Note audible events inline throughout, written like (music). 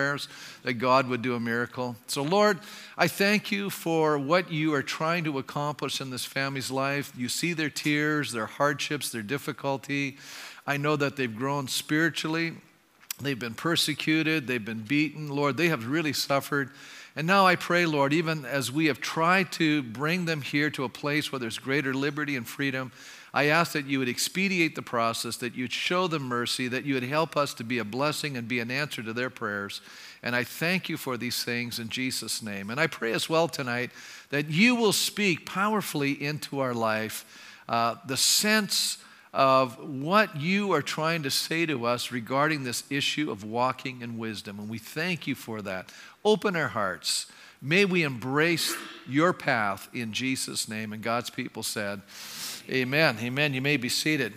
prayers that God would do a miracle. So, Lord, I thank you for what you are trying to accomplish in this family's life. You see their tears, their hardships, their difficulty. I know that they've grown spiritually. They've been persecuted, they've been beaten. Lord, they have really suffered. And now I pray, Lord, even as we have tried to bring them here to a place where there's greater liberty and freedom, I ask that you would expedite the process, that you'd show them mercy, that you would help us to be a blessing and be an answer to their prayers. And I thank you for these things in Jesus' name. And I pray as well tonight that you will speak powerfully into our life uh, the sense of what you are trying to say to us regarding this issue of walking in wisdom. And we thank you for that. Open our hearts. May we embrace your path in Jesus' name. And God's people said, Amen. Amen. You may be seated.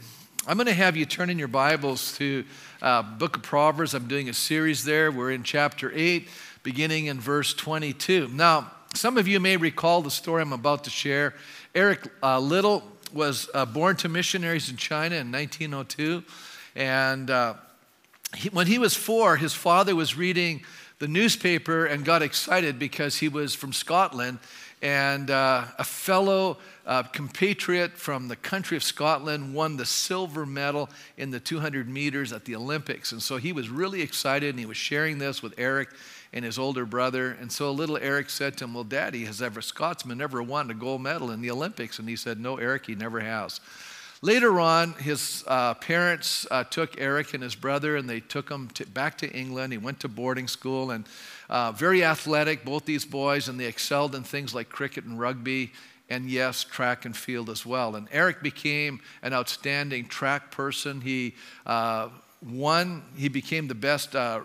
I'm going to have you turn in your Bibles to uh, Book of Proverbs. I'm doing a series there. We're in chapter 8, beginning in verse 22. Now, some of you may recall the story I'm about to share. Eric uh, Liddell was uh, born to missionaries in China in 1902. And uh, he, when he was four, his father was reading the newspaper and got excited because he was from Scotland. And uh, a fellow uh, compatriot from the country of Scotland won the silver medal in the 200 meters at the Olympics. And so he was really excited and he was sharing this with Eric and his older brother. And so little Eric said to him, Well, Daddy, has ever Scotsman ever won a gold medal in the Olympics? And he said, No, Eric, he never has. Later on, his uh, parents uh, took Eric and his brother and they took him to, back to England. He went to boarding school and uh, very athletic, both these boys, and they excelled in things like cricket and rugby and yes, track and field as well. And Eric became an outstanding track person. He uh, won, he became the best uh,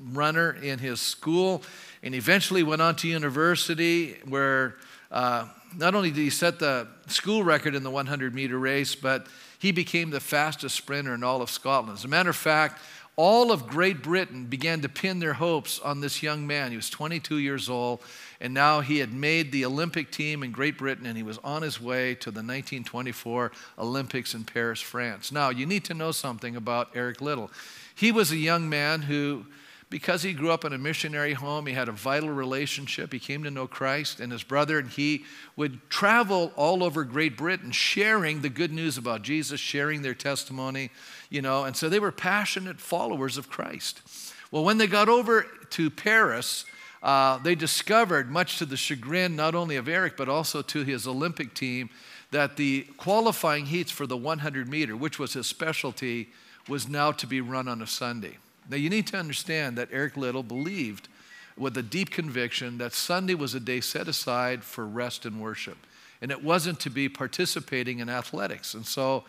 runner in his school, and eventually went on to university where uh, not only did he set the school record in the 100 meter race, but he became the fastest sprinter in all of Scotland. As a matter of fact, all of Great Britain began to pin their hopes on this young man. He was 22 years old, and now he had made the Olympic team in Great Britain, and he was on his way to the 1924 Olympics in Paris, France. Now, you need to know something about Eric Liddell. He was a young man who because he grew up in a missionary home, he had a vital relationship. He came to know Christ and his brother, and he would travel all over Great Britain sharing the good news about Jesus, sharing their testimony, you know, and so they were passionate followers of Christ. Well, when they got over to Paris, uh, they discovered, much to the chagrin not only of Eric, but also to his Olympic team, that the qualifying heats for the 100 meter, which was his specialty, was now to be run on a Sunday. Now, you need to understand that Eric Liddell believed with a deep conviction that Sunday was a day set aside for rest and worship. And it wasn't to be participating in athletics. And so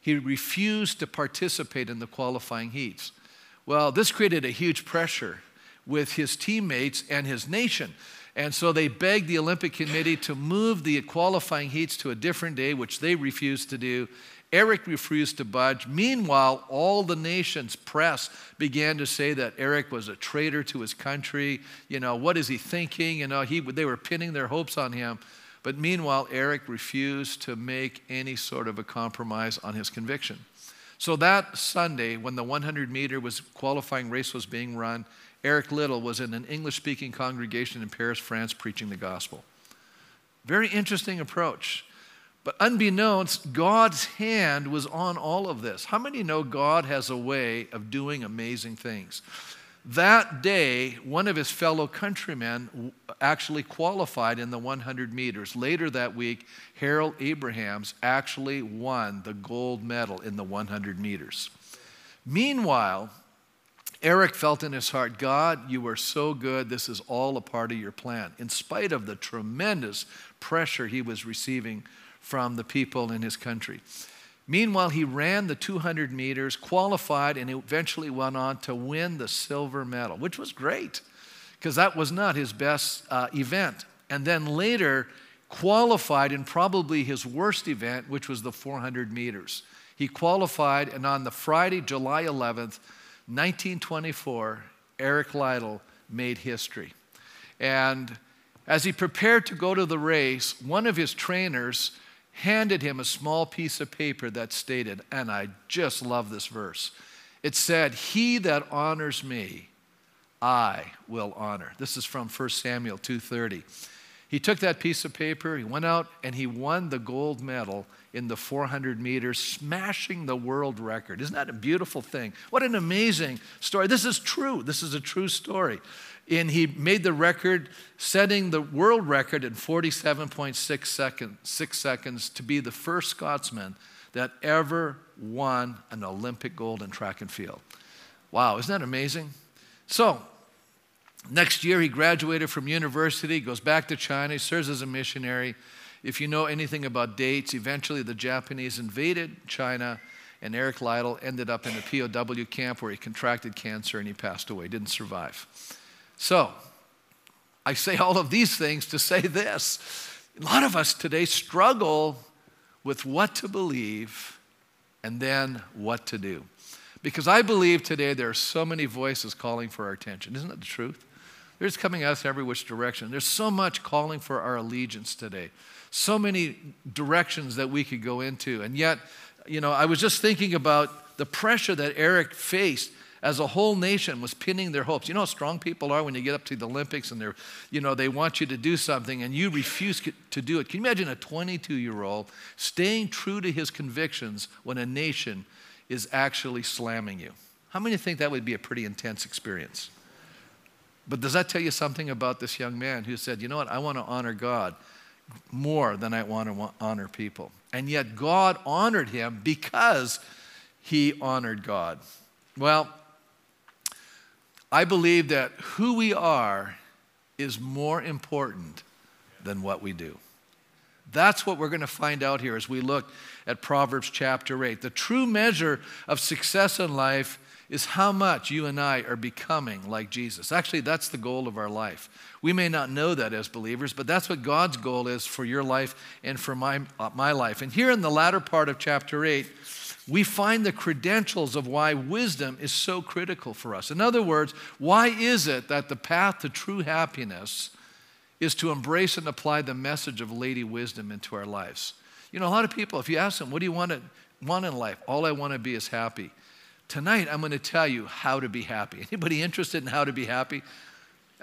he refused to participate in the qualifying heats. Well, this created a huge pressure with his teammates and his nation. And so they begged the Olympic Committee to move the qualifying heats to a different day, which they refused to do. Eric refused to budge. Meanwhile, all the nation's press began to say that Eric was a traitor to his country. You know, what is he thinking? You know, he, they were pinning their hopes on him. But meanwhile, Eric refused to make any sort of a compromise on his conviction. So that Sunday, when the 100 meter was qualifying race was being run, Eric Liddell was in an English speaking congregation in Paris, France, preaching the gospel. Very interesting approach. But unbeknownst, God's hand was on all of this. How many know God has a way of doing amazing things? That day, one of his fellow countrymen actually qualified in the 100 meters. Later that week, Harold Abrahams actually won the gold medal in the 100 meters. Meanwhile, Eric felt in his heart, God, you are so good. This is all a part of your plan. In spite of the tremendous pressure he was receiving from the people in his country. Meanwhile, he ran the 200 meters, qualified, and eventually went on to win the silver medal, which was great because that was not his best uh, event. And then later, qualified in probably his worst event, which was the 400 meters. He qualified, and on the Friday, July 11th, 1924, Eric Liddell made history. And as he prepared to go to the race, one of his trainers handed him a small piece of paper that stated, and I just love this verse. It said, He that honors me, I will honor. This is from 1 Samuel 2:30. He took that piece of paper, he went out and he won the gold medal in the 400 meters, smashing the world record. Isn't that a beautiful thing? What an amazing story. This is true. This is a true story. And he made the record, setting the world record in 47.6 seconds, six seconds to be the first Scotsman that ever won an Olympic gold in track and field. Wow, isn't that amazing? So, next year he graduated from university, goes back to China, he serves as a missionary. If you know anything about dates, eventually the Japanese invaded China, and Eric Liddell ended up in a POW camp where he contracted cancer and he passed away, didn't survive. So, I say all of these things to say this. A lot of us today struggle with what to believe and then what to do. Because I believe today there are so many voices calling for our attention. Isn't that the truth? They're coming at us every which direction. There's so much calling for our allegiance today so many directions that we could go into. And yet, you know, I was just thinking about the pressure that Eric faced as a whole nation was pinning their hopes. You know how strong people are when you get up to the Olympics and they're, you know, they want you to do something and you refuse to do it. Can you imagine a 22 year old staying true to his convictions when a nation is actually slamming you? How many think that would be a pretty intense experience? But does that tell you something about this young man who said, you know what, I want to honor God more than I want to honor people. And yet God honored him because he honored God. Well, I believe that who we are is more important than what we do. That's what we're going to find out here as we look at Proverbs chapter 8. The true measure of success in life is how much you and I are becoming like Jesus. Actually, that's the goal of our life. We may not know that as believers, but that's what God's goal is for your life and for my, uh, my life. And here in the latter part of chapter 8, we find the credentials of why wisdom is so critical for us. In other words, why is it that the path to true happiness is to embrace and apply the message of Lady Wisdom into our lives? You know, a lot of people, if you ask them, what do you want, to, want in life? All I want to be is happy. Tonight, I'm going to tell you how to be happy. Anybody interested in how to be happy?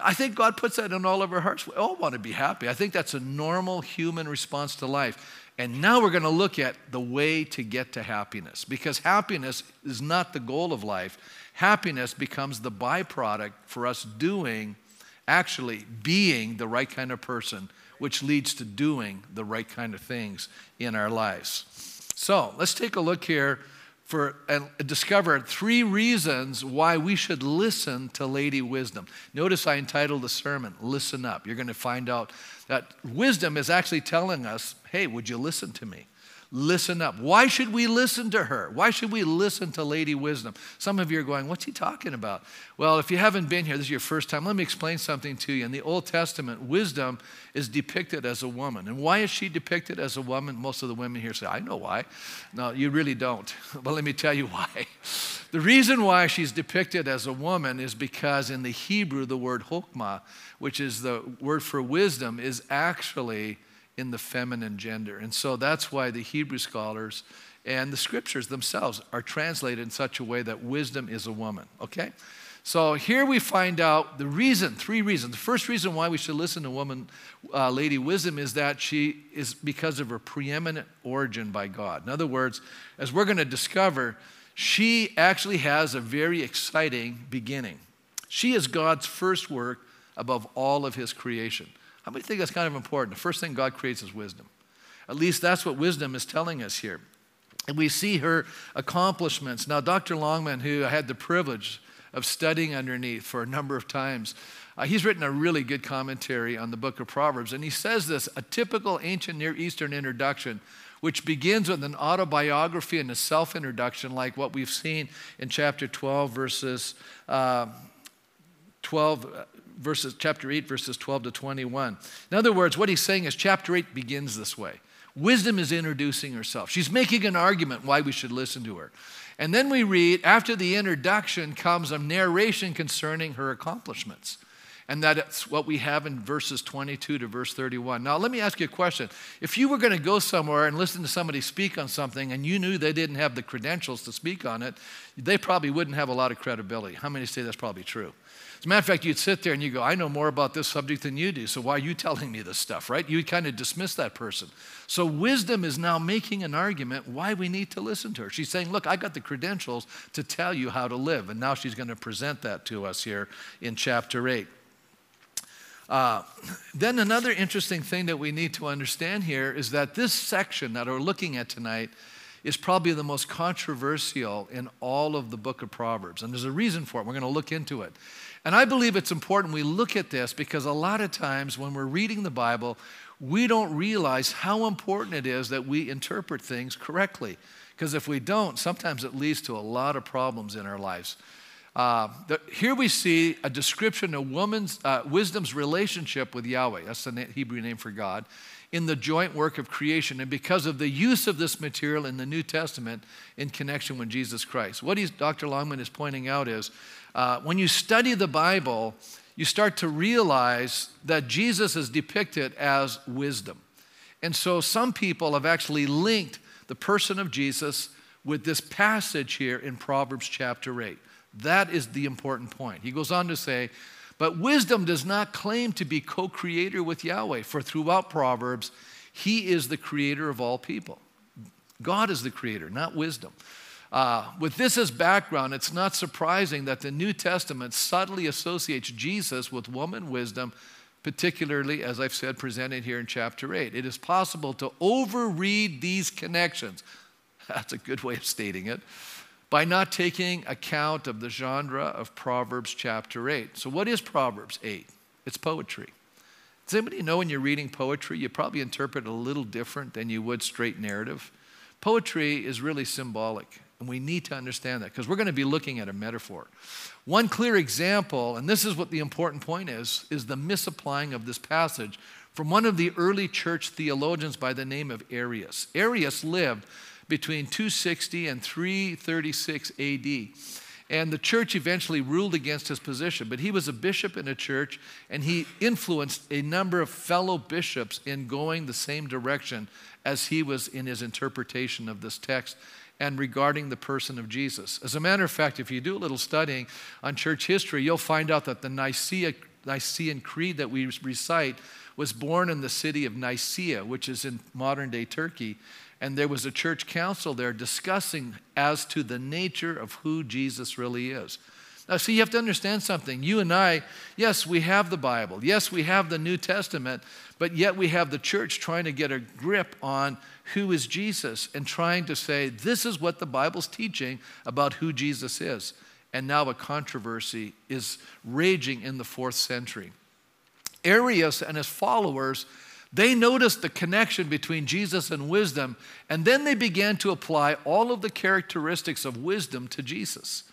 I think God puts that in all of our hearts. We all want to be happy. I think that's a normal human response to life. And now we're going to look at the way to get to happiness because happiness is not the goal of life. Happiness becomes the byproduct for us doing, actually being the right kind of person, which leads to doing the right kind of things in our lives. So let's take a look here for and discover three reasons why we should listen to Lady Wisdom. Notice I entitled the sermon, Listen Up. You're going to find out that wisdom is actually telling us, hey, would you listen to me? Listen up. Why should we listen to her? Why should we listen to Lady Wisdom? Some of you are going, What's he talking about? Well, if you haven't been here, this is your first time, let me explain something to you. In the Old Testament, wisdom is depicted as a woman. And why is she depicted as a woman? Most of the women here say, I know why. No, you really don't. (laughs) But let me tell you why. The reason why she's depicted as a woman is because in the Hebrew, the word hokmah, which is the word for wisdom, is actually in the feminine gender. And so that's why the Hebrew scholars and the scriptures themselves are translated in such a way that wisdom is a woman, okay? So here we find out the reason, three reasons. The first reason why we should listen to woman, uh, Lady Wisdom is that she is because of her preeminent origin by God. In other words, as we're going to discover, she actually has a very exciting beginning. She is God's first work above all of his creation. How many think that's kind of important? The first thing God creates is wisdom. At least that's what wisdom is telling us here. And we see her accomplishments. Now, Dr. Longman, who I had the privilege of studying underneath for a number of times, uh, he's written a really good commentary on the book of Proverbs. And he says this a typical ancient Near Eastern introduction, which begins with an autobiography and a self introduction, like what we've seen in chapter 12, verses uh, 12, verses, chapter 8, verses 12 to 21. In other words, what he's saying is chapter 8 begins this way. Wisdom is introducing herself. She's making an argument why we should listen to her. And then we read, after the introduction comes a narration concerning her accomplishments. And that's what we have in verses 22 to verse 31. Now, let me ask you a question. If you were going to go somewhere and listen to somebody speak on something and you knew they didn't have the credentials to speak on it, they probably wouldn't have a lot of credibility. How many say that's probably true? As a matter of fact, you'd sit there and you go, I know more about this subject than you do, so why are you telling me this stuff, right? You'd kind of dismiss that person. So wisdom is now making an argument why we need to listen to her. She's saying, Look, I got the credentials to tell you how to live. And now she's going to present that to us here in chapter 8. Uh, then, another interesting thing that we need to understand here is that this section that we're looking at tonight is probably the most controversial in all of the book of Proverbs. And there's a reason for it. We're going to look into it. And I believe it's important we look at this because a lot of times when we're reading the Bible, we don't realize how important it is that we interpret things correctly. Because if we don't, sometimes it leads to a lot of problems in our lives. Uh, the, here we see a description of woman's uh, wisdom's relationship with Yahweh. That's the Hebrew name for God in the joint work of creation, and because of the use of this material in the New Testament in connection with Jesus Christ. What Dr. Longman is pointing out is uh, when you study the Bible, you start to realize that Jesus is depicted as wisdom. And so some people have actually linked the person of Jesus with this passage here in Proverbs chapter 8. That is the important point. He goes on to say, but wisdom does not claim to be co creator with Yahweh, for throughout Proverbs, he is the creator of all people. God is the creator, not wisdom. Uh, with this as background, it's not surprising that the New Testament subtly associates Jesus with woman wisdom, particularly, as I've said, presented here in chapter 8. It is possible to overread these connections. (laughs) That's a good way of stating it. By not taking account of the genre of Proverbs chapter 8. So, what is Proverbs 8? It's poetry. Does anybody know when you're reading poetry, you probably interpret it a little different than you would straight narrative? Poetry is really symbolic. And we need to understand that because we're going to be looking at a metaphor. One clear example, and this is what the important point is, is the misapplying of this passage from one of the early church theologians by the name of Arius. Arius lived between 260 and 336 AD. And the church eventually ruled against his position, but he was a bishop in a church and he influenced a number of fellow bishops in going the same direction as he was in his interpretation of this text and regarding the person of Jesus. As a matter of fact, if you do a little studying on church history, you'll find out that the Nicaea, Nicene Creed that we recite was born in the city of Nicaea, which is in modern day Turkey. And there was a church council there discussing as to the nature of who Jesus really is. Now, see, you have to understand something. You and I, yes, we have the Bible. Yes, we have the New Testament, but yet we have the church trying to get a grip on who is Jesus and trying to say, this is what the Bible's teaching about who Jesus is. And now a controversy is raging in the fourth century. Arius and his followers, they noticed the connection between Jesus and wisdom, and then they began to apply all of the characteristics of wisdom to Jesus.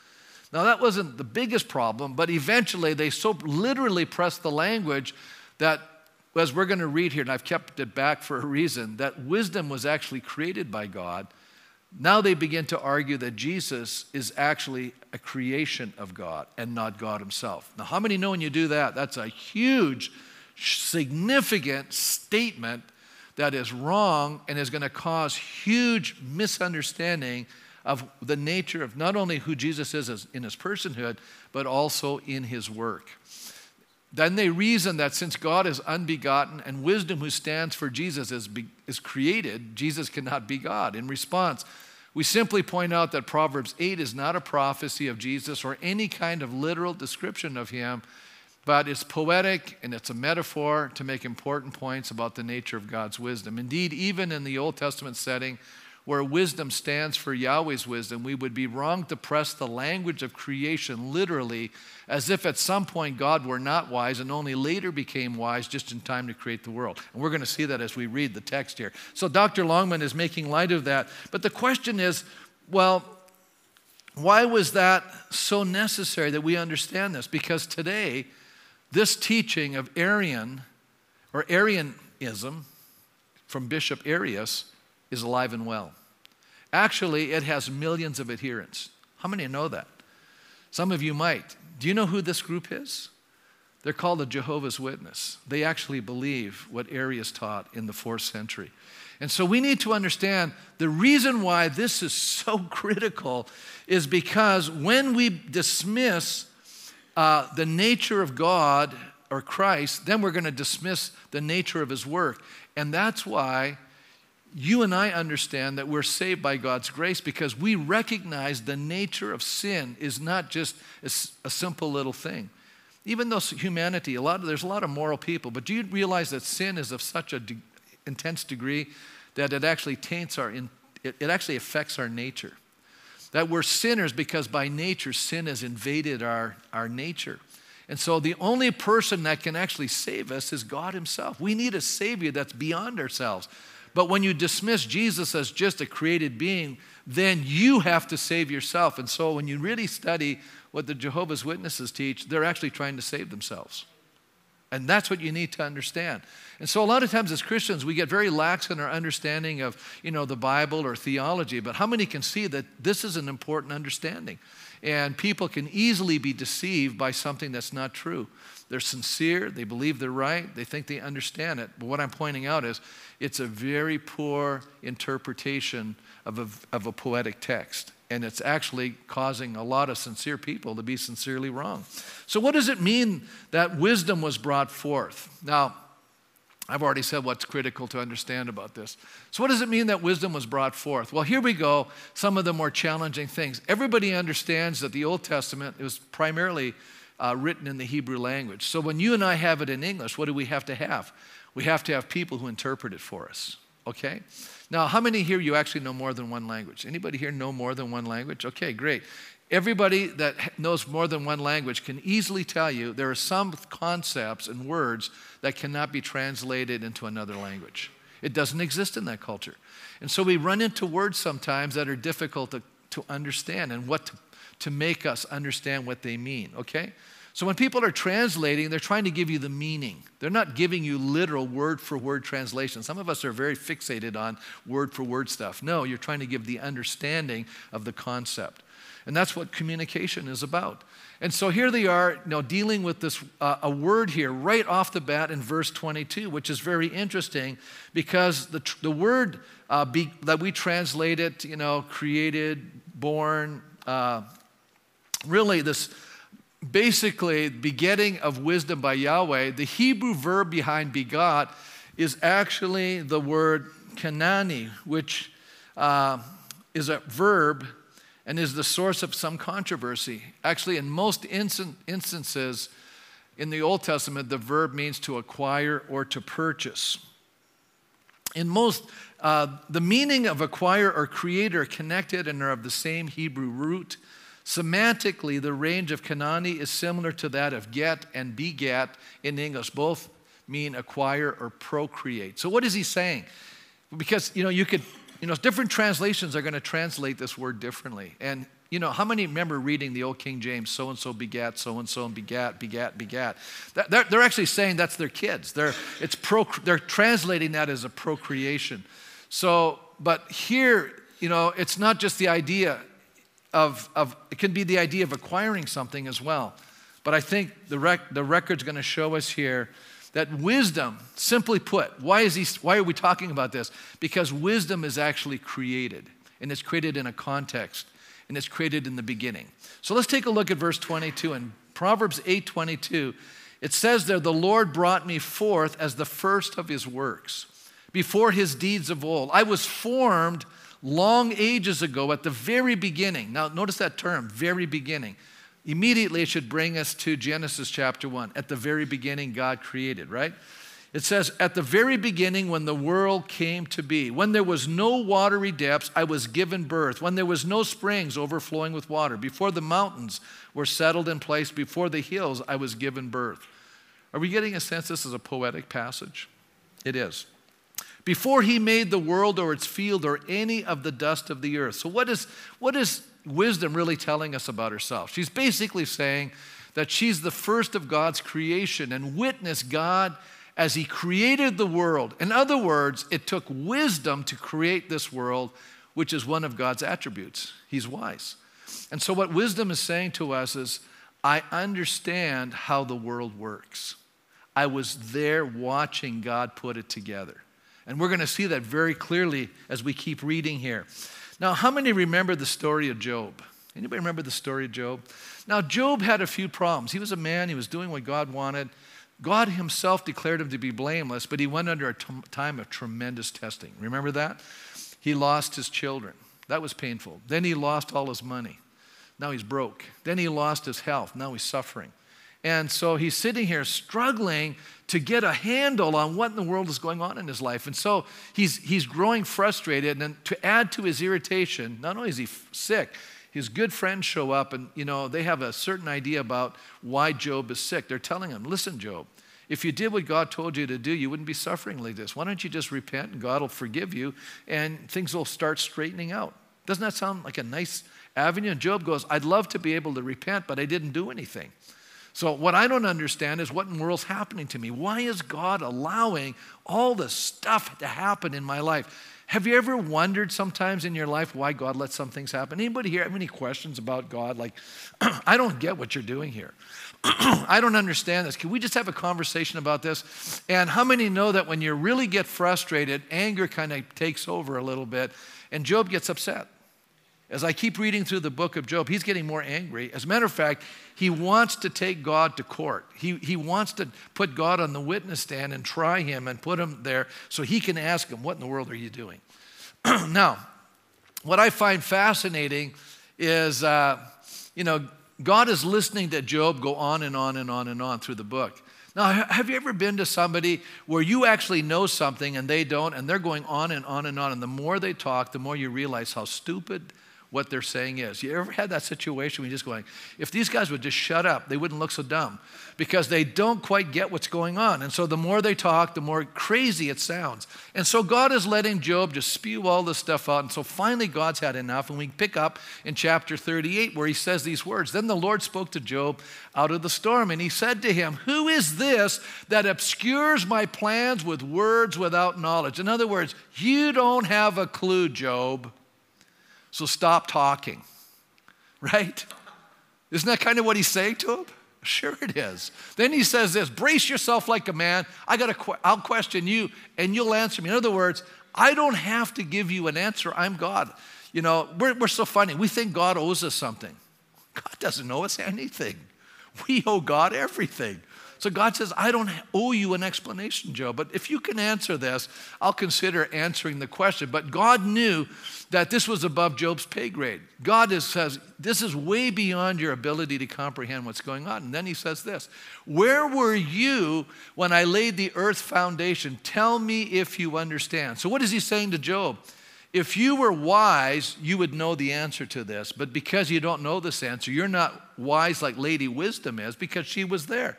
Now, that wasn't the biggest problem, but eventually they so literally pressed the language that as we're going to read here, and I've kept it back for a reason, that wisdom was actually created by God. Now they begin to argue that Jesus is actually a creation of God and not God Himself. Now, how many know when you do that? That's a huge, significant statement that is wrong and is going to cause huge misunderstanding of the nature of not only who Jesus is in his personhood, but also in his work. Then they reason that since God is unbegotten and wisdom, who stands for Jesus, is, be, is created, Jesus cannot be God. In response, we simply point out that Proverbs 8 is not a prophecy of Jesus or any kind of literal description of him, but it's poetic and it's a metaphor to make important points about the nature of God's wisdom. Indeed, even in the Old Testament setting, where wisdom stands for Yahweh's wisdom, we would be wrong to press the language of creation literally as if at some point God were not wise and only later became wise just in time to create the world. And we're going to see that as we read the text here. So Dr. Longman is making light of that. But the question is well, why was that so necessary that we understand this? Because today, this teaching of Arian or Arianism from Bishop Arius is alive and well. Actually, it has millions of adherents. How many know that? Some of you might. Do you know who this group is? They're called the Jehovah's Witness. They actually believe what Arius taught in the fourth century. And so we need to understand the reason why this is so (laughs) critical is because when we dismiss uh, the nature of God or Christ, then we're going to dismiss the nature of his work. And that's why you and I understand that we're saved by God's grace because we recognize the nature of sin is not just a, simple little thing. Even though humanity, a lot of, there's a lot of moral people, but do you realize that sin is of such an de- intense degree that it actually taints our, in, it, it actually affects our nature? That we're sinners because by nature sin has invaded our, our nature. And so the only person that can actually save us is God Himself. We need a Savior that's beyond ourselves. But when you dismiss Jesus as just a created being, then you have to save yourself. And so when you really study what the Jehovah's Witnesses teach, they're actually trying to save themselves. And that's what you need to understand. And so a lot of times as Christians, we get very lax in our understanding of, you know, the Bible or theology, but how many can see that this is an important understanding? And people can easily be deceived by something that's not true. They're sincere, they believe they're right, they think they understand it. But what I'm pointing out is it's a very poor interpretation of a, of a poetic text. And it's actually causing a lot of sincere people to be sincerely wrong. So, what does it mean that wisdom was brought forth? Now, I've already said what's critical to understand about this. So, what does it mean that wisdom was brought forth? Well, here we go, some of the more challenging things. Everybody understands that the Old Testament is primarily uh, written in the Hebrew language. So, when you and I have it in English, what do we have to have? We have to have people who interpret it for us, okay? Now, how many here you actually know more than one language? Anybody here know more than one language? Okay, great. Everybody that knows more than one language can easily tell you there are some concepts and words that cannot be translated into another language. It doesn't exist in that culture. And so we run into words sometimes that are difficult to, to understand and what to, to make us understand what they mean, okay? So when people are translating, they're trying to give you the meaning. They're not giving you literal word for word translation. Some of us are very fixated on word for word stuff. No, you're trying to give the understanding of the concept. And that's what communication is about. And so here they are, you know, dealing with this uh, a word here right off the bat in verse 22, which is very interesting because the, the word uh, be, that we translate it, you know, created, born, uh, really this basically begetting of wisdom by Yahweh, the Hebrew verb behind begot is actually the word kanani, which uh, is a verb and is the source of some controversy. Actually, in most instant, instances in the Old Testament, the verb means to acquire or to purchase. In most, uh, the meaning of acquire or create are connected and are of the same Hebrew root. Semantically, the range of Kanani is similar to that of get and beget in English. Both mean acquire or procreate. So, what is he saying? Because, you know, you could, you know, different translations are going to translate this word differently. And, you know, how many remember reading the old King James, so and so begat, so and so and begat, begat, begat? They're, they're actually saying that's their kids. They're, it's pro, they're translating that as a procreation. So, but here, you know, it's not just the idea of, of it can be the idea of acquiring something as well. But I think the, rec, the record's going to show us here that wisdom, simply put, why, is he, why are we talking about this? Because wisdom is actually created, and it's created in a context, and it's created in the beginning. So let's take a look at verse 22. In Proverbs 8 22, it says there, The Lord brought me forth as the first of his works, before his deeds of old. I was formed long ages ago at the very beginning. Now, notice that term, very beginning. Immediately, it should bring us to Genesis chapter 1. At the very beginning, God created, right? It says, At the very beginning, when the world came to be, when there was no watery depths, I was given birth. When there was no springs overflowing with water, before the mountains were settled in place, before the hills, I was given birth. Are we getting a sense this is a poetic passage? It is before he made the world or its field or any of the dust of the earth. So, what is, what is wisdom really telling us about herself? She's basically saying that she's the first of God's creation and witness God as he created the world. In other words, it took wisdom to create this world, which is one of God's attributes. He's wise. And so, what wisdom is saying to us is, I understand how the world works. I was there watching God put it together. And we're going to see that very clearly as we keep reading here. Now, how many remember the story of Job? Anybody remember the story of Job? Now, Job had a few problems. He was a man, he was doing what God wanted. God himself declared him to be blameless, but he went under a t- time of tremendous testing. Remember that? He lost his children. That was painful. Then he lost all his money. Now he's broke. Then he lost his health. Now he's suffering. And so he's sitting here struggling to get a handle on what in the world is going on in his life. And so he's, he's growing frustrated. And to add to his irritation, not only is he sick, his good friends show up and, you know, they have a certain idea about why Job is sick. They're telling him, listen, Job, if you did what God told you to do, you wouldn't be suffering like this. Why don't you just repent and God will forgive you and things will start straightening out? Doesn't that sound like a nice avenue? And Job goes, I'd love to be able to repent, but I didn't do anything. So, what I don't understand is what in the world's happening to me. Why is God allowing all this stuff to happen in my life? Have you ever wondered sometimes in your life why God lets some things happen? Anybody here have any questions about God? Like, (clears throat) I don't get what you're doing here. (clears throat) I don't understand this. Can we just have a conversation about this? And how many know that when you really get frustrated, anger kind of takes over a little bit, and Job gets upset? As I keep reading through the book of Job, he's getting more angry. As a matter of fact, he wants to take God to court. He, he wants to put God on the witness stand and try him and put him there so he can ask him, What in the world are you doing? (clears throat) now, what I find fascinating is, uh, you know, God is listening to Job go on and on and on and on through the book. Now, have you ever been to somebody where you actually know something and they don't, and they're going on and on and on, and the more they talk, the more you realize how stupid what they're saying is. You ever had that situation where you're just going, if these guys would just shut up, they wouldn't look so dumb because they don't quite get what's going on. And so the more they talk, the more crazy it sounds. And so God is letting Job just spew all this stuff out. And so finally, God's had enough. And we pick up in chapter 38 where he says these words Then the Lord spoke to Job out of the storm, and he said to him, Who is this that obscures my plans with words without knowledge? In other words, you don't have a clue, Job. So stop talking, right? Isn't that kind of what he's saying to him? Sure it is. Then he says this, brace yourself like a man. I got to I'll question you and you'll answer me. In other words, I don't have to give you an answer. I'm God. You know, we're, we're so funny. We think God owes us something. God doesn't owe us anything. We owe God everything. So God says, I don't owe you an explanation, Job, but if you can answer this, I'll consider answering the question. But God knew that this was above Job's pay grade. God is, says, This is way beyond your ability to comprehend what's going on. And then he says this Where were you when I laid the earth foundation? Tell me if you understand. So, what is he saying to Job? If you were wise, you would know the answer to this. But because you don't know this answer, you're not wise like Lady Wisdom is because she was there.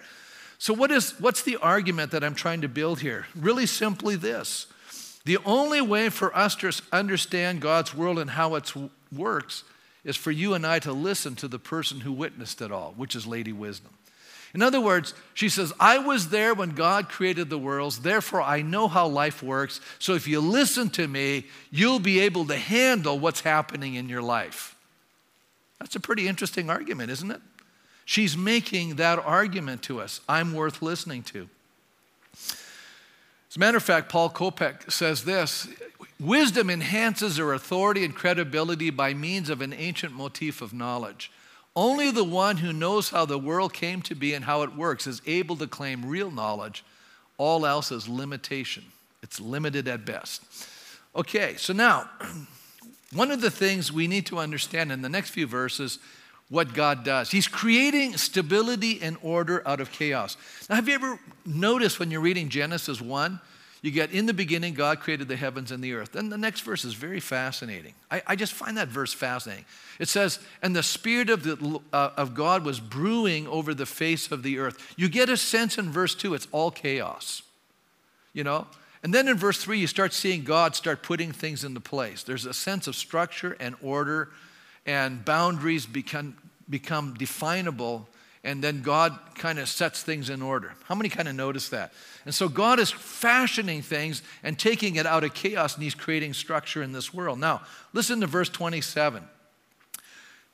So, what is, what's the argument that I'm trying to build here? Really simply this the only way for us to understand God's world and how it works is for you and I to listen to the person who witnessed it all, which is Lady Wisdom. In other words, she says, I was there when God created the worlds, therefore I know how life works. So if you listen to me, you'll be able to handle what's happening in your life. That's a pretty interesting argument, isn't it? She's making that argument to us. I'm worth listening to. As a matter of fact, Paul Koptak says this Wisdom enhances her authority and credibility by means of an ancient motif of knowledge. Only the one who knows how the world came to be and how it works is able to claim real knowledge. All else is limitation, it's limited at best. Okay, so now, (clears throat) one of the things we need to understand in the next few verses what God does. He's creating stability and order out of chaos. Now, have you ever noticed when you're reading Genesis 1, you get in the beginning, God created the heavens and the earth. Then the next verse is very fascinating. I, I just find that verse fascinating. It says, And the Spirit of, the, uh, of God was brewing over the face of the earth. You get a sense in verse 2, it's all chaos. You know? And then in verse 3, you start seeing God start putting things into place. There's a sense of structure and order and boundaries become, become definable, and then God kind of sets things in order. How many kind of notice that? And so God is fashioning things and taking it out of chaos, and He's creating structure in this world. Now, listen to verse 27.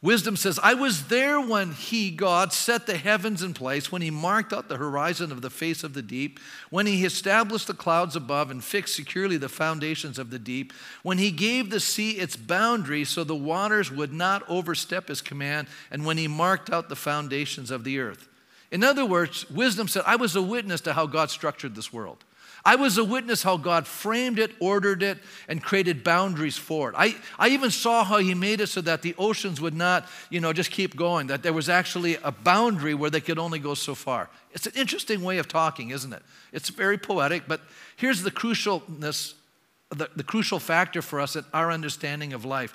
Wisdom says, I was there when He, God, set the heavens in place, when He marked out the horizon of the face of the deep, when He established the clouds above and fixed securely the foundations of the deep, when He gave the sea its boundary so the waters would not overstep His command, and when He marked out the foundations of the earth. In other words, wisdom said, I was a witness to how God structured this world. I was a witness how God framed it, ordered it, and created boundaries for it. I, I even saw how He made it so that the oceans would not, you know, just keep going, that there was actually a boundary where they could only go so far. It's an interesting way of talking, isn't it? It's very poetic, but here's the crucialness, the, the crucial factor for us in our understanding of life.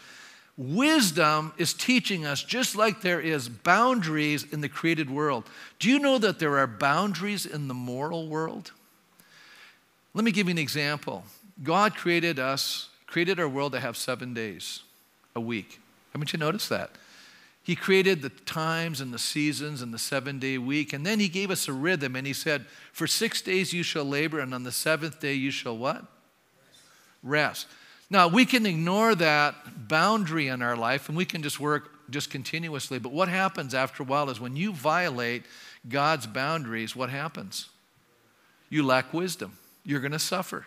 Wisdom is teaching us, just like there is boundaries in the created world. Do you know that there are boundaries in the moral world? Let me give you an example. God created us, created our world to have seven days a week. Haven't you noticed that? He created the times and the seasons and the seven day week, and then He gave us a rhythm, and He said, For six days you shall labor, and on the seventh day you shall what? Rest. Now, we can ignore that boundary in our life and we can just work just continuously. But what happens after a while is when you violate God's boundaries, what happens? You lack wisdom you're going to suffer.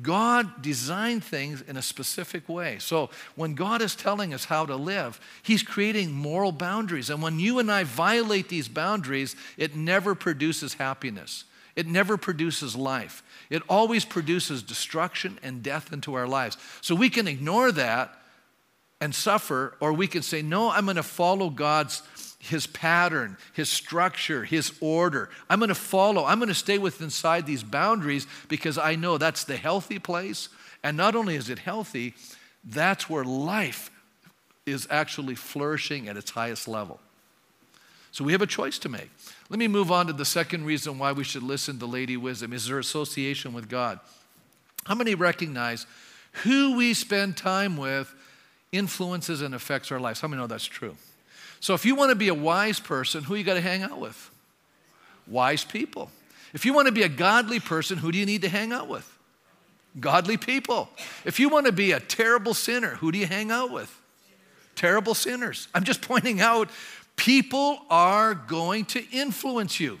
God designed things in a specific way. So when God is telling us how to live, He's creating moral boundaries. And when you and I violate these boundaries, it never produces happiness, it never produces life. It always produces destruction and death into our lives. So we can ignore that and suffer, or we can say, No, I'm going to follow God's his pattern, his structure, his order. I'm going to follow. I'm going to stay within inside these boundaries because I know that's the healthy place. And not only is it healthy, that's where life is actually flourishing at its highest level. So we have a choice to make. Let me move on to the second reason why we should listen to Lady Wisdom is her association with God. How many recognize who we spend time with influences and affects our lives? How many know that's true? So if you want to be a wise person, who you got to hang out with? Wise people. If you want to be a godly person, who do you need to hang out with? Godly people. If you want to be a terrible sinner, who do you hang out with? Terrible sinners. I'm just pointing out people are going to influence you,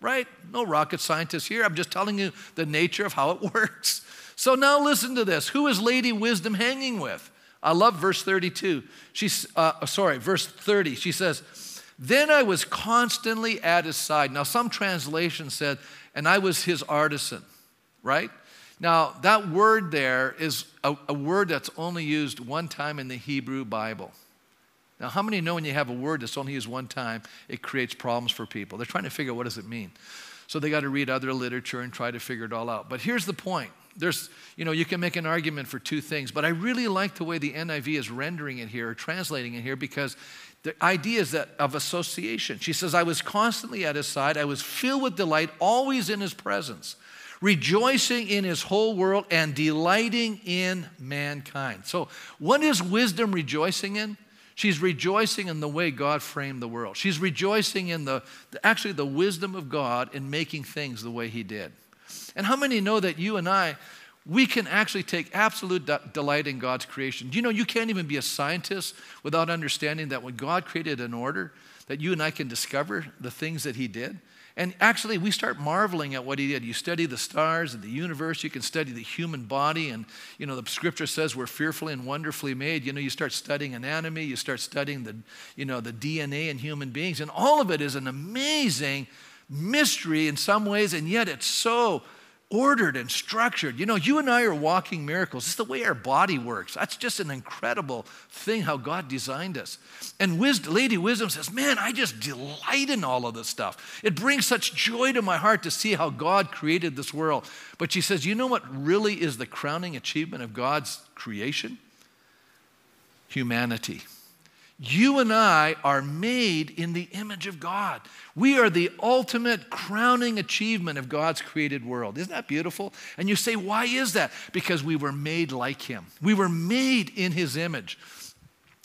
right? No rocket scientist here. I'm just telling you the nature of how it (laughs) works. So now listen to this. Who is Lady Wisdom hanging with? I love verse 32. She's, uh, sorry, verse 30. She says, Then I was constantly at his side. Now, some translation said, and I was his artisan, right? Now, that word there is a, a word that's only used one time in the Hebrew Bible. Now, how many know when you have a word that's only used one time, it creates problems for people? They're trying to figure out what does it mean. So they got to read other literature and try to figure it all out. But here's the point there's, you know, you can make an argument for two things, but I really like the way the NIV is rendering it here, or translating it here, because the idea is that of association. She says, I was constantly at his side, I was filled with delight, always in his presence, rejoicing in his whole world and delighting in mankind. So, what is wisdom rejoicing in? She's rejoicing in the way God framed the world. She's rejoicing in the, actually the wisdom of God in making things the way he did. And how many know that you and I, we can actually take absolute de- delight in God's creation? Do you know you can't even be a scientist without understanding that when God created an order, that you and I can discover the things that He did? And actually, we start marveling at what he did. You study the stars and the universe, you can study the human body, and you know, the scripture says we're fearfully and wonderfully made. You know, you start studying anatomy, you start studying the, you know, the DNA in human beings, and all of it is an amazing mystery in some ways, and yet it's so ordered and structured. You know, you and I are walking miracles. It's the way our body works. That's just an incredible thing how God designed us. And wisdom, Lady Wisdom says, Man, I just delight in all of this stuff. It brings such joy to my heart to see how God created this world. But she says, You know what really is the crowning achievement of God's creation? Humanity. You and I are made in the image of God. We are the ultimate crowning achievement of God's created world. Isn't that beautiful? And you say, why is that? Because we were made like Him, we were made in His image.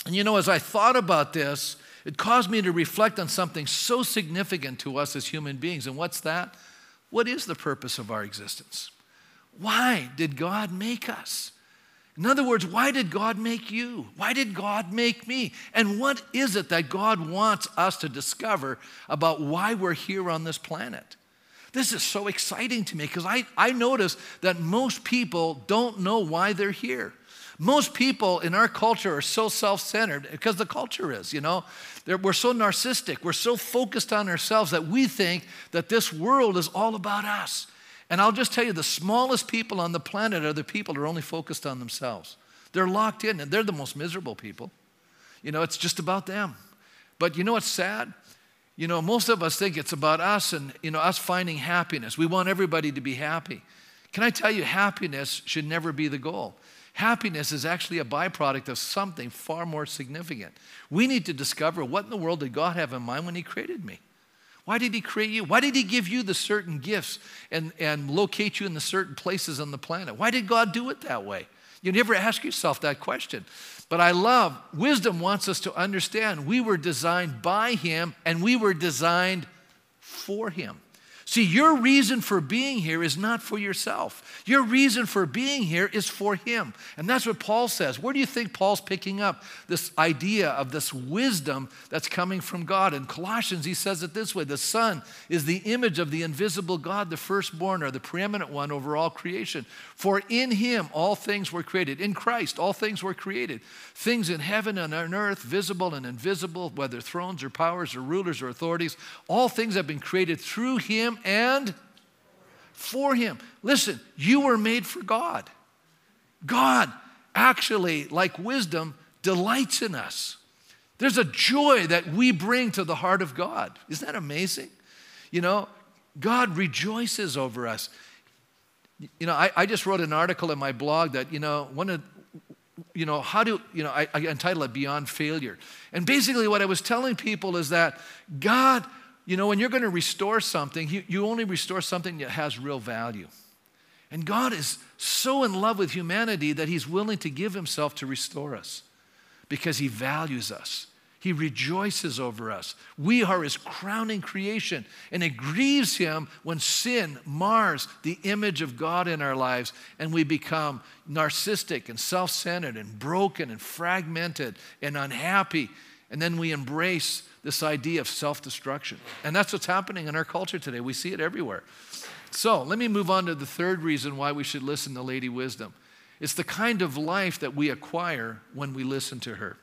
And you know, as I thought about this, it caused me to reflect on something so significant to us as human beings. And what's that? What is the purpose of our existence? Why did God make us? In other words, why did God make you? Why did God make me? And what is it that God wants us to discover about why we're here on this planet? This is so exciting to me because I, I notice that most people don't know why they're here. Most people in our culture are so self centered because the culture is, you know. we're so narcissistic, we're so focused on ourselves that we think that this world is all about us. And I'll just tell you the smallest people on the planet are the people who are only focused on themselves. They're locked in and they're the most miserable people. You know, it's just about them. But you know what's sad? You know, most of us think it's about us and, you know, us finding happiness. We want everybody to be happy. Can I tell you, happiness should never be the goal. Happiness is actually a byproduct of something far more significant. We need to discover what in the world did God have in mind when He created me? Why did He create you? Why did He give you the certain gifts and, and locate you in the certain places on the planet? Why did God do it that way? You never ask yourself that question. But I love, wisdom wants us to understand we were designed by Him and we were designed for Him. See, your reason for being here is not for yourself. Your reason for being here is for Him. And that's what Paul says. Where do you think Paul's picking up this idea of this wisdom that's coming from God? In Colossians, he says it this way The Son is the image of the invisible God, the firstborn or the preeminent one over all creation. For in Him all things were created. In Christ, all things were created. Things in heaven and on earth, visible and invisible, whether thrones or powers or rulers or authorities, all things have been created through Him and for Him. Listen, you were made for God. God actually, like wisdom, delights in us. There's a joy that we bring to the heart of God. Isn't that amazing? You know, God rejoices over us. You know, I, I just wrote an article in my blog that, you know, one of, you know, how do, you know, I, I entitled it Beyond Failure. And basically, what I was telling people is that God you know, when you're going to restore something, you, you only restore something that has real value. And God is so in love with humanity that He's willing to give Himself to restore us because He values us. He rejoices over us. We are His crowning creation, and it grieves Him when sin mars the image of God in our lives and we become narcissistic and self centered and broken and fragmented and unhappy. And then we embrace this idea of self destruction. And that's what's happening in our culture today. We see it everywhere. So let me move on to the third reason why we should listen to Lady Wisdom. It's the kind of life that we acquire when we listen to her.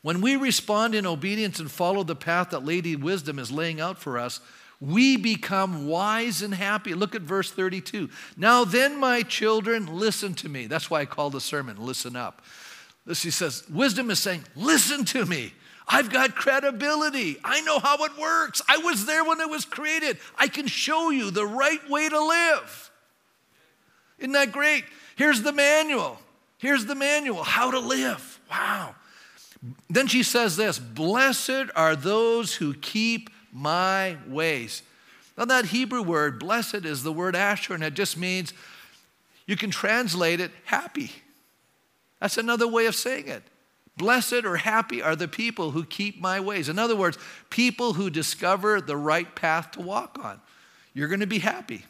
When we respond in obedience and follow the path that Lady Wisdom is laying out for us, we become wise and happy. Look at verse 32. Now then, my children, listen to me. That's why I call the sermon, Listen Up. This, he says, wisdom is saying, Listen to me. I've got credibility. I know how it works. I was there when it was created. I can show you the right way to live. Isn't that great? Here's the manual. Here's the manual how to live. Wow. Then she says this Blessed are those who keep my ways. Now, that Hebrew word, blessed, is the word asher, and it just means you can translate it happy. That's another way of saying it. Blessed or happy are the people who keep my ways. In other words, people who discover the right path to walk on. You're going to be happy.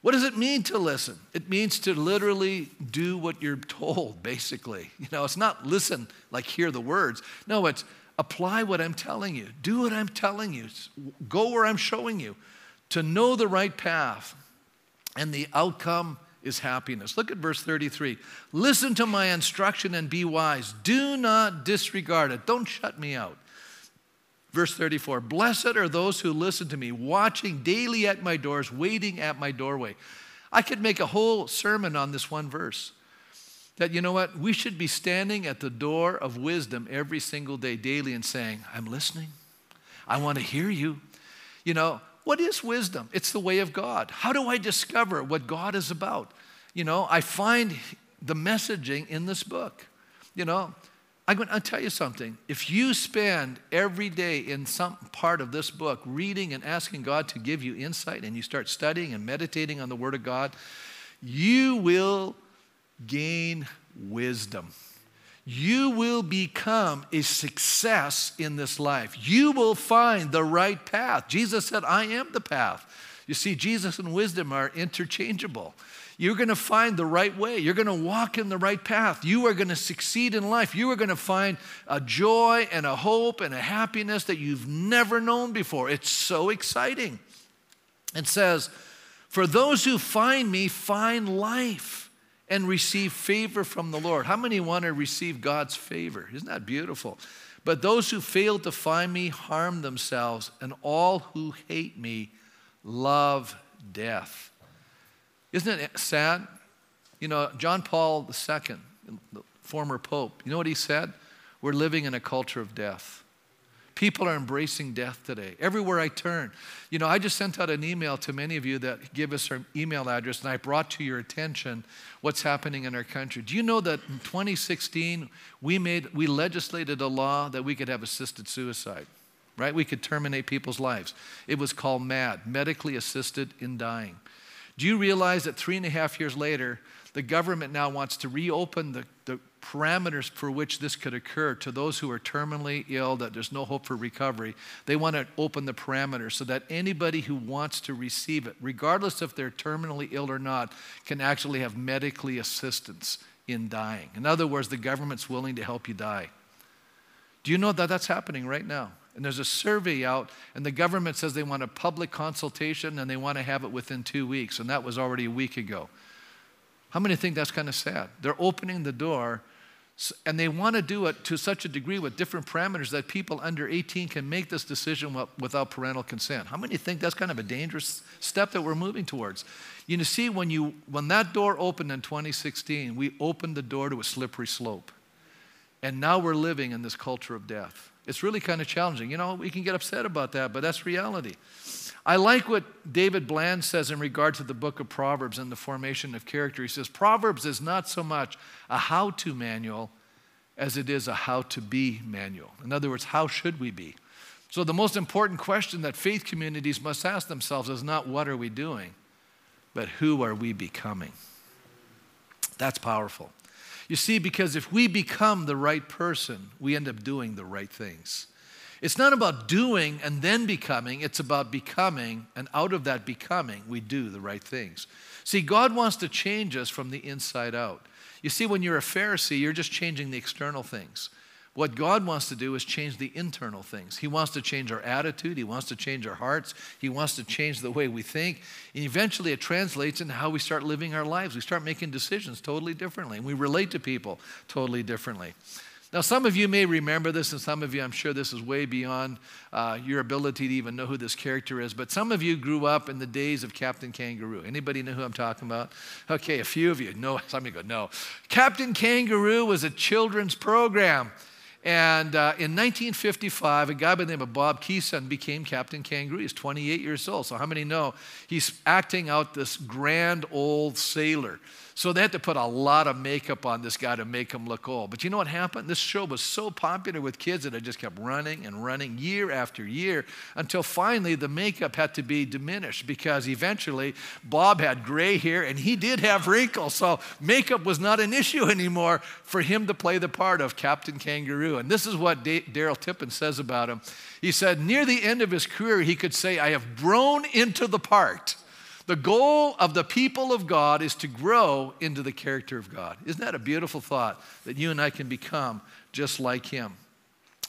What does it mean to listen? It means to literally do what you're told, basically. You know, it's not listen like hear the words. No, it's apply what I'm telling you. Do what I'm telling you. Go where I'm showing you. To know the right path. And the outcome is happiness. Look at verse 33. Listen to my instruction and be wise. Do not disregard it. Don't shut me out. Verse 34 Blessed are those who listen to me, watching daily at my doors, waiting at my doorway. I could make a whole sermon on this one verse. That you know what? We should be standing at the door of wisdom every single day, daily, and saying, I'm listening. I want to hear you. You know, what is wisdom? It's the way of God. How do I discover what God is about? You know, I find the messaging in this book. You know, I'm going to tell you something. If you spend every day in some part of this book reading and asking God to give you insight and you start studying and meditating on the Word of God, you will gain wisdom you will become a success in this life. You will find the right path. Jesus said, I am the path. You see, Jesus and wisdom are interchangeable. You're going to find the right way. You're going to walk in the right path. You are going to succeed in life. You are going to find a joy and a hope and a happiness that you've never known before. It's so exciting. It says, For those who find me find life and receive favor from the Lord. How many want to receive God's favor? Isn't that beautiful? But those who fail to find me harm themselves, and all who hate me love death. Isn't it sad? You know, John Paul II, the former pope, you know what he said? We're living in a culture of death. People are embracing death today. Everywhere I turn. You know, I just sent out an email to many of you that give us our email address, and I brought to your attention what's happening in our country. Do you know that in 2016 we made we legislated a law that we could have assisted suicide? Right? We could terminate people's lives. It was called MAID, medically assisted in dying. Do you realize that three and a half years later, the government now wants to reopen the, the parameters for which this could occur to those who are terminally ill, that there's no hope for recovery. They want to open the parameters so that anybody who wants to receive it, regardless if they're terminally ill or not, can actually have medically assistance in dying. In other words, the government's willing to help you die. Do you know that that's happening right now? And there's a survey out, and the government says they want a public consultation and they want to have it within two weeks, and that was already a week ago. How many think that's kind of sad? They're opening the door, and they want to do it to such a degree with different parameters that people under 18 can make this decision without parental consent. How many think that's kind of a dangerous step that we're moving towards? You know, see, when, you, when that door opened in 2016, we opened the door to a slippery slope. And now we're living in this culture of death. It's really kind of challenging. You know, we can get upset about that, but that's reality. I like what David Bland says in regard to the book of Proverbs and the formation of character. He says, Proverbs is not so much a how to manual as it is a how to be manual. In other words, how should we be? So, the most important question that faith communities must ask themselves is not what are we doing, but who are we becoming? That's powerful. You see, because if we become the right person, we end up doing the right things. It's not about doing and then becoming, it's about becoming, and out of that becoming, we do the right things. See, God wants to change us from the inside out. You see, when you're a Pharisee, you're just changing the external things. What God wants to do is change the internal things. He wants to change our attitude. He wants to change our hearts. He wants to change the way we think. And eventually it translates into how we start living our lives. We start making decisions totally differently. And we relate to people totally differently. Now, some of you may remember this, and some of you, I'm sure this is way beyond uh, your ability to even know who this character is. But some of you grew up in the days of Captain Kangaroo. Anybody know who I'm talking about? Okay, a few of you. No, (laughs) some of you go, no. Captain Kangaroo was a children's program. And uh, in 1955, a guy by the name of Bob Keeshan became Captain Kangaroo. He's 28 years old. So, how many know he's acting out this grand old sailor? So they had to put a lot of makeup on this guy to make him look old. But you know what happened? This show was so popular with kids that it just kept running and running year after year until finally the makeup had to be diminished because eventually Bob had gray hair and he did have wrinkles. So makeup was not an issue anymore for him to play the part of Captain Kangaroo. And this is what Daryl Tippin says about him. He said, near the end of his career, he could say, I have grown into the part. The goal of the people of God is to grow into the character of God. Isn't that a beautiful thought that you and I can become just like Him?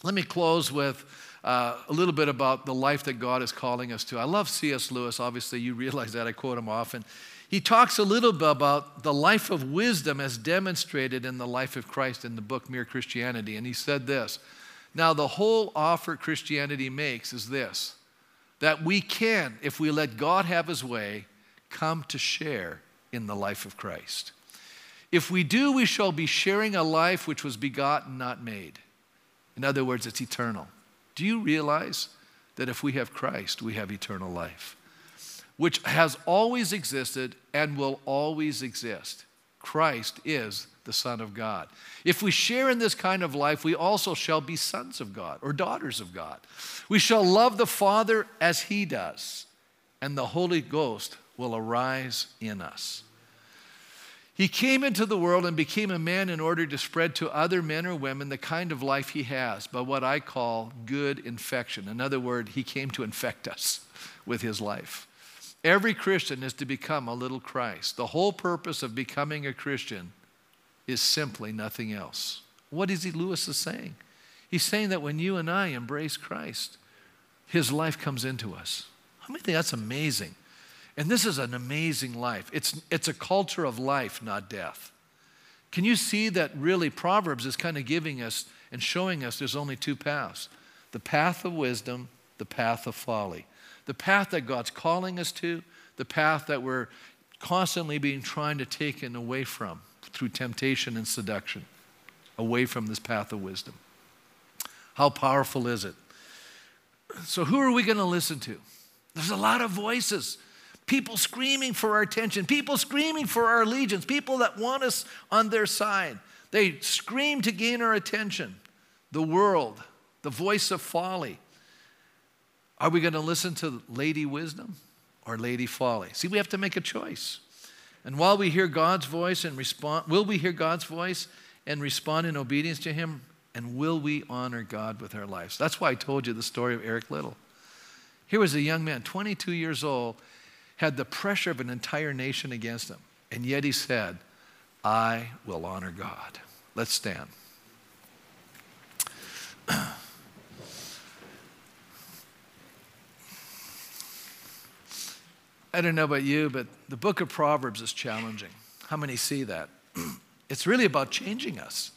Let me close with uh, a little bit about the life that God is calling us to. I love C.S. Lewis. Obviously, you realize that. I quote him often. He talks a little bit about the life of wisdom as demonstrated in the life of Christ in the book Mere Christianity. And he said this Now, the whole offer Christianity makes is this that we can, if we let God have his way, come to share in the life of Christ. If we do, we shall be sharing a life which was begotten, not made. In other words, it's eternal. Do you realize that if we have Christ, we have eternal life, which has always existed and will always exist? Christ is the Son of God. If we share in this kind of life, we also shall be sons of God or daughters of God. We shall love the Father as He does, and the Holy Ghost will arise in us. He came into the world and became a man in order to spread to other men or women the kind of life he has by what I call good infection. In other words, he came to infect us with his life. Every Christian is to become a little Christ. The whole purpose of becoming a Christian is simply nothing else. What is he Lewis is saying? He's saying that when you and I embrace Christ, his life comes into us. How many think that's amazing? And this is an amazing life. It's, it's a culture of life, not death. Can you see that really Proverbs is kind of giving us and showing us there's only two paths the path of wisdom, the path of folly. The path that God's calling us to, the path that we're constantly being trying to take and away from through temptation and seduction, away from this path of wisdom. How powerful is it? So, who are we going to listen to? There's a lot of voices. People screaming for our attention, people screaming for our allegiance, people that want us on their side. They scream to gain our attention. The world, the voice of folly. Are we going to listen to Lady Wisdom or Lady Folly? See, we have to make a choice. And while we hear God's voice and respond, will we hear God's voice and respond in obedience to Him? And will we honor God with our lives? That's why I told you the story of Eric Liddell. Here was a young man, 22 years old, had the pressure of an entire nation against him. And yet he said, I will honor God. Let's stand. (clears throat) I don't know about you, but the book of Proverbs is challenging. How many see that? (clears throat) it's really about changing us.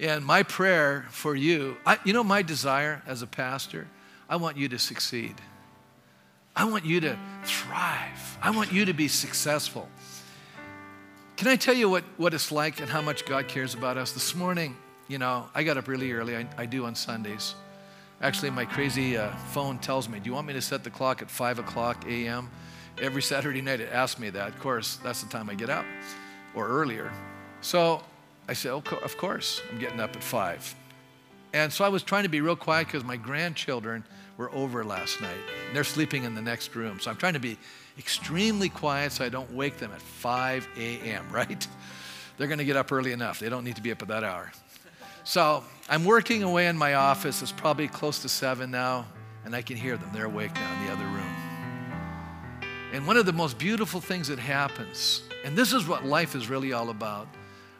And my prayer for you, I, you know, my desire as a pastor, I want you to succeed. I want you to thrive. I want you to be successful. Can I tell you what, what it's like and how much God cares about us? This morning, you know, I got up really early. I, I do on Sundays. Actually, my crazy uh, phone tells me, Do you want me to set the clock at 5 o'clock a.m.? Every Saturday night, it asks me that. Of course, that's the time I get up or earlier. So I said, Of course, I'm getting up at 5. And so I was trying to be real quiet because my grandchildren were over last night. They're sleeping in the next room. So I'm trying to be extremely quiet so I don't wake them at 5 a.m., (laughs) right? They're going to get up early enough. They don't need to be up at that hour. So I'm working away in my office. It's probably close to 7 now, and I can hear them. They're awake now in the other room. And one of the most beautiful things that happens, and this is what life is really all about.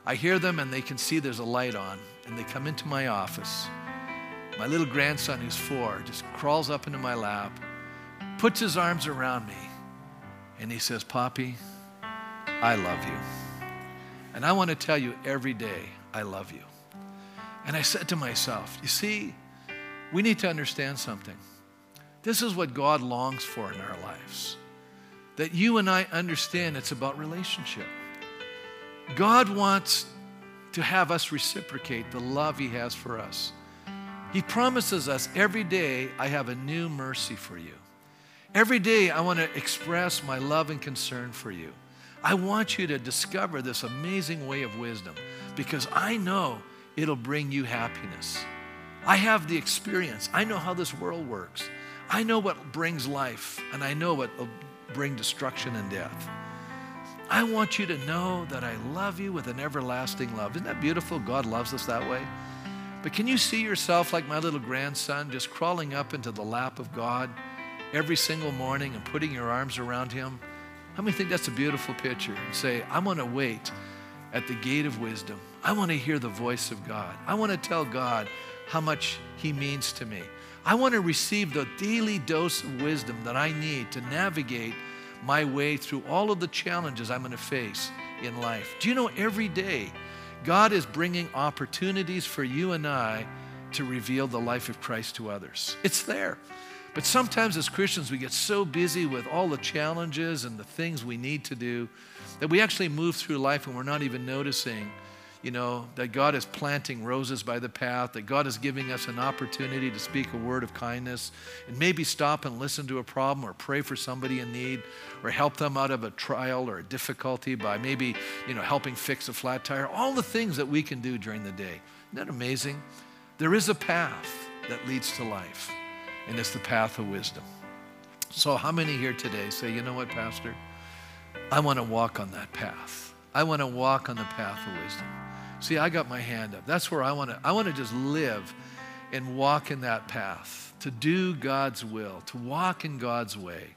I hear them and they can see there's a light on, and they come into my office my little grandson, who's four, just crawls up into my lap, puts his arms around me, and he says, Poppy, I love you. And I want to tell you every day, I love you. And I said to myself, You see, we need to understand something. This is what God longs for in our lives. That you and I understand it's about relationship. God wants to have us reciprocate the love He has for us. He promises us every day, I have a new mercy for you. Every day, I want to express my love and concern for you. I want you to discover this amazing way of wisdom because I know it'll bring you happiness. I have the experience. I know how this world works. I know what brings life, and I know what bring destruction and death. I want you to know that I love you with an everlasting love. Isn't that beautiful? God loves us that way. But can you see yourself like my little grandson, just crawling up into the lap of God every single morning and putting your arms around him? How many think that's a beautiful picture? And say, I want to wait at the gate of wisdom. I want to hear the voice of God. I want to tell God how much He means to me. I want to receive the daily dose of wisdom that I need to navigate my way through all of the challenges I'm going to face in life. Do you know every day God is bringing opportunities for you and I to reveal the life of Christ to others. It's there. But sometimes as Christians, we get so busy with all the challenges and the things we need to do that we actually move through life and we're not even noticing you know, that God is planting roses by the path, that God is giving us an opportunity to speak a word of kindness, and maybe stop and listen to a problem or pray for somebody in need or help them out of a trial or a difficulty by maybe, you know, helping fix a flat tire. All the things that we can do during the day. Isn't that amazing? There is a path that leads to life, and it's the path of wisdom. So, how many here today say, you know what, Pastor? I want to walk on that path. I want to walk on the path of wisdom. See, I got my hand up. That's where I want to I want to just live and walk in that path, to do God's will, to walk in God's way.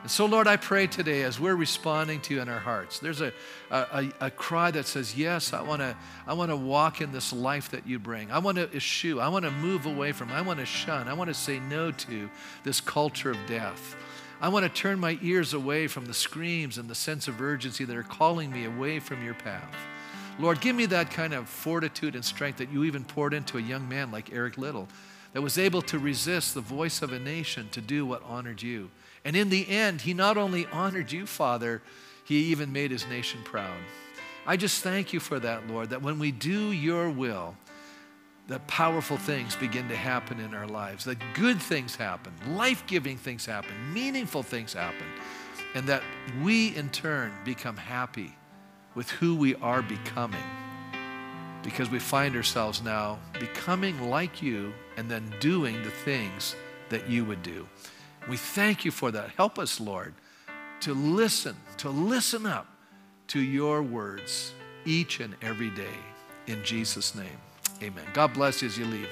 And so, Lord, I pray today as we're responding to you in our hearts, there's a, a, a cry that says, Yes, I want to I wanna walk in this life that you bring. I want to eschew. I want to move away from. I want to shun. I want to say no to this culture of death. I want to turn my ears away from the screams and the sense of urgency that are calling me away from your path. Lord, give me that kind of fortitude and strength that you even poured into a young man like Eric Liddell that was able to resist the voice of a nation to do what honored you. And in the end, he not only honored you, Father, he even made his nation proud. I just thank you for that, Lord, that when we do your will, that powerful things begin to happen in our lives, that good things happen, life giving things happen, meaningful things happen, and that we in turn become happy with who we are becoming because we find ourselves now becoming like you and then doing the things that you would do. We thank you for that. Help us, Lord, to listen, to listen up to your words each and every day. In Jesus' name, amen. God bless you as you leave.